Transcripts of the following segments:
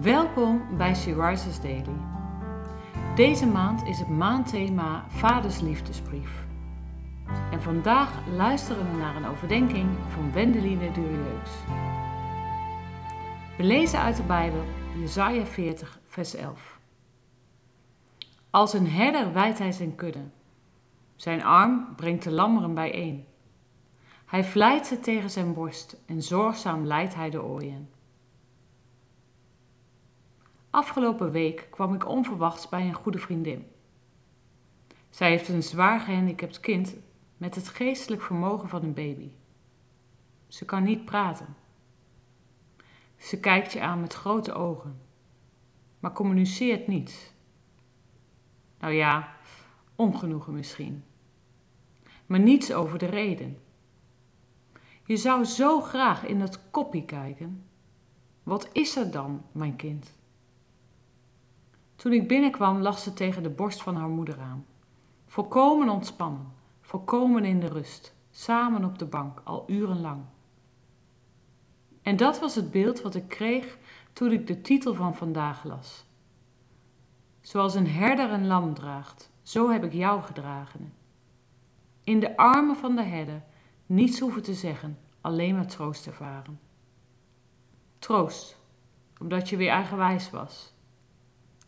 Welkom bij She Rises Daily. Deze maand is het maandthema Vaders Liefdesbrief. En vandaag luisteren we naar een overdenking van Wendeline Durieus. We lezen uit de Bijbel Jesaja 40, vers 11. Als een herder wijdt hij zijn kudde. Zijn arm brengt de lammeren bijeen. Hij vlijt ze tegen zijn borst en zorgzaam leidt hij de ooien. Afgelopen week kwam ik onverwachts bij een goede vriendin. Zij heeft een zwaar gehandicapt kind met het geestelijk vermogen van een baby. Ze kan niet praten. Ze kijkt je aan met grote ogen, maar communiceert niet. Nou ja, ongenoegen misschien, maar niets over de reden. Je zou zo graag in dat koppie kijken. Wat is er dan, mijn kind? Toen ik binnenkwam, lag ze tegen de borst van haar moeder aan. Volkomen ontspannen, volkomen in de rust, samen op de bank, al urenlang. En dat was het beeld wat ik kreeg toen ik de titel van vandaag las. Zoals een herder een lam draagt, zo heb ik jou gedragen. In de armen van de herder, niets hoeven te zeggen, alleen maar troost ervaren. Troost, omdat je weer eigenwijs was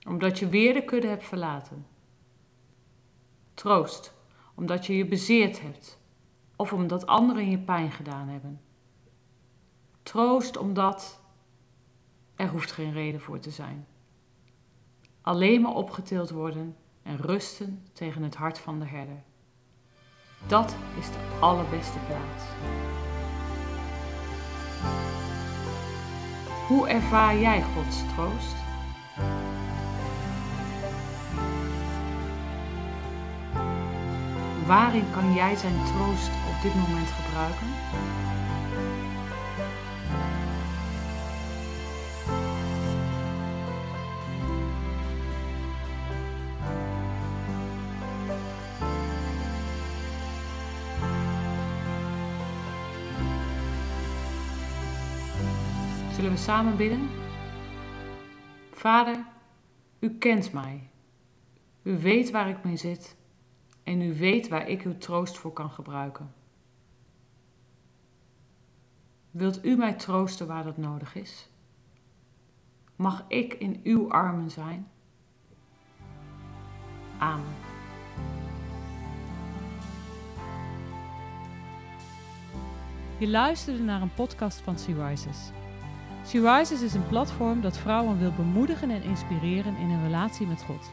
omdat je weer de kudde hebt verlaten. Troost, omdat je je bezeerd hebt of omdat anderen je pijn gedaan hebben. Troost omdat er hoeft geen reden voor te zijn. Alleen maar opgetild worden en rusten tegen het hart van de herder. Dat is de allerbeste plaats. Hoe ervaar jij Gods troost? Waarin kan jij zijn troost op dit moment gebruiken? Zullen we samen bidden? Vader, u kent mij. U weet waar ik mee zit en u weet waar ik uw troost voor kan gebruiken. Wilt u mij troosten waar dat nodig is? Mag ik in uw armen zijn? Amen. Je luisterde naar een podcast van Sea Rises. Sea Rises is een platform dat vrouwen wil bemoedigen en inspireren in hun relatie met God.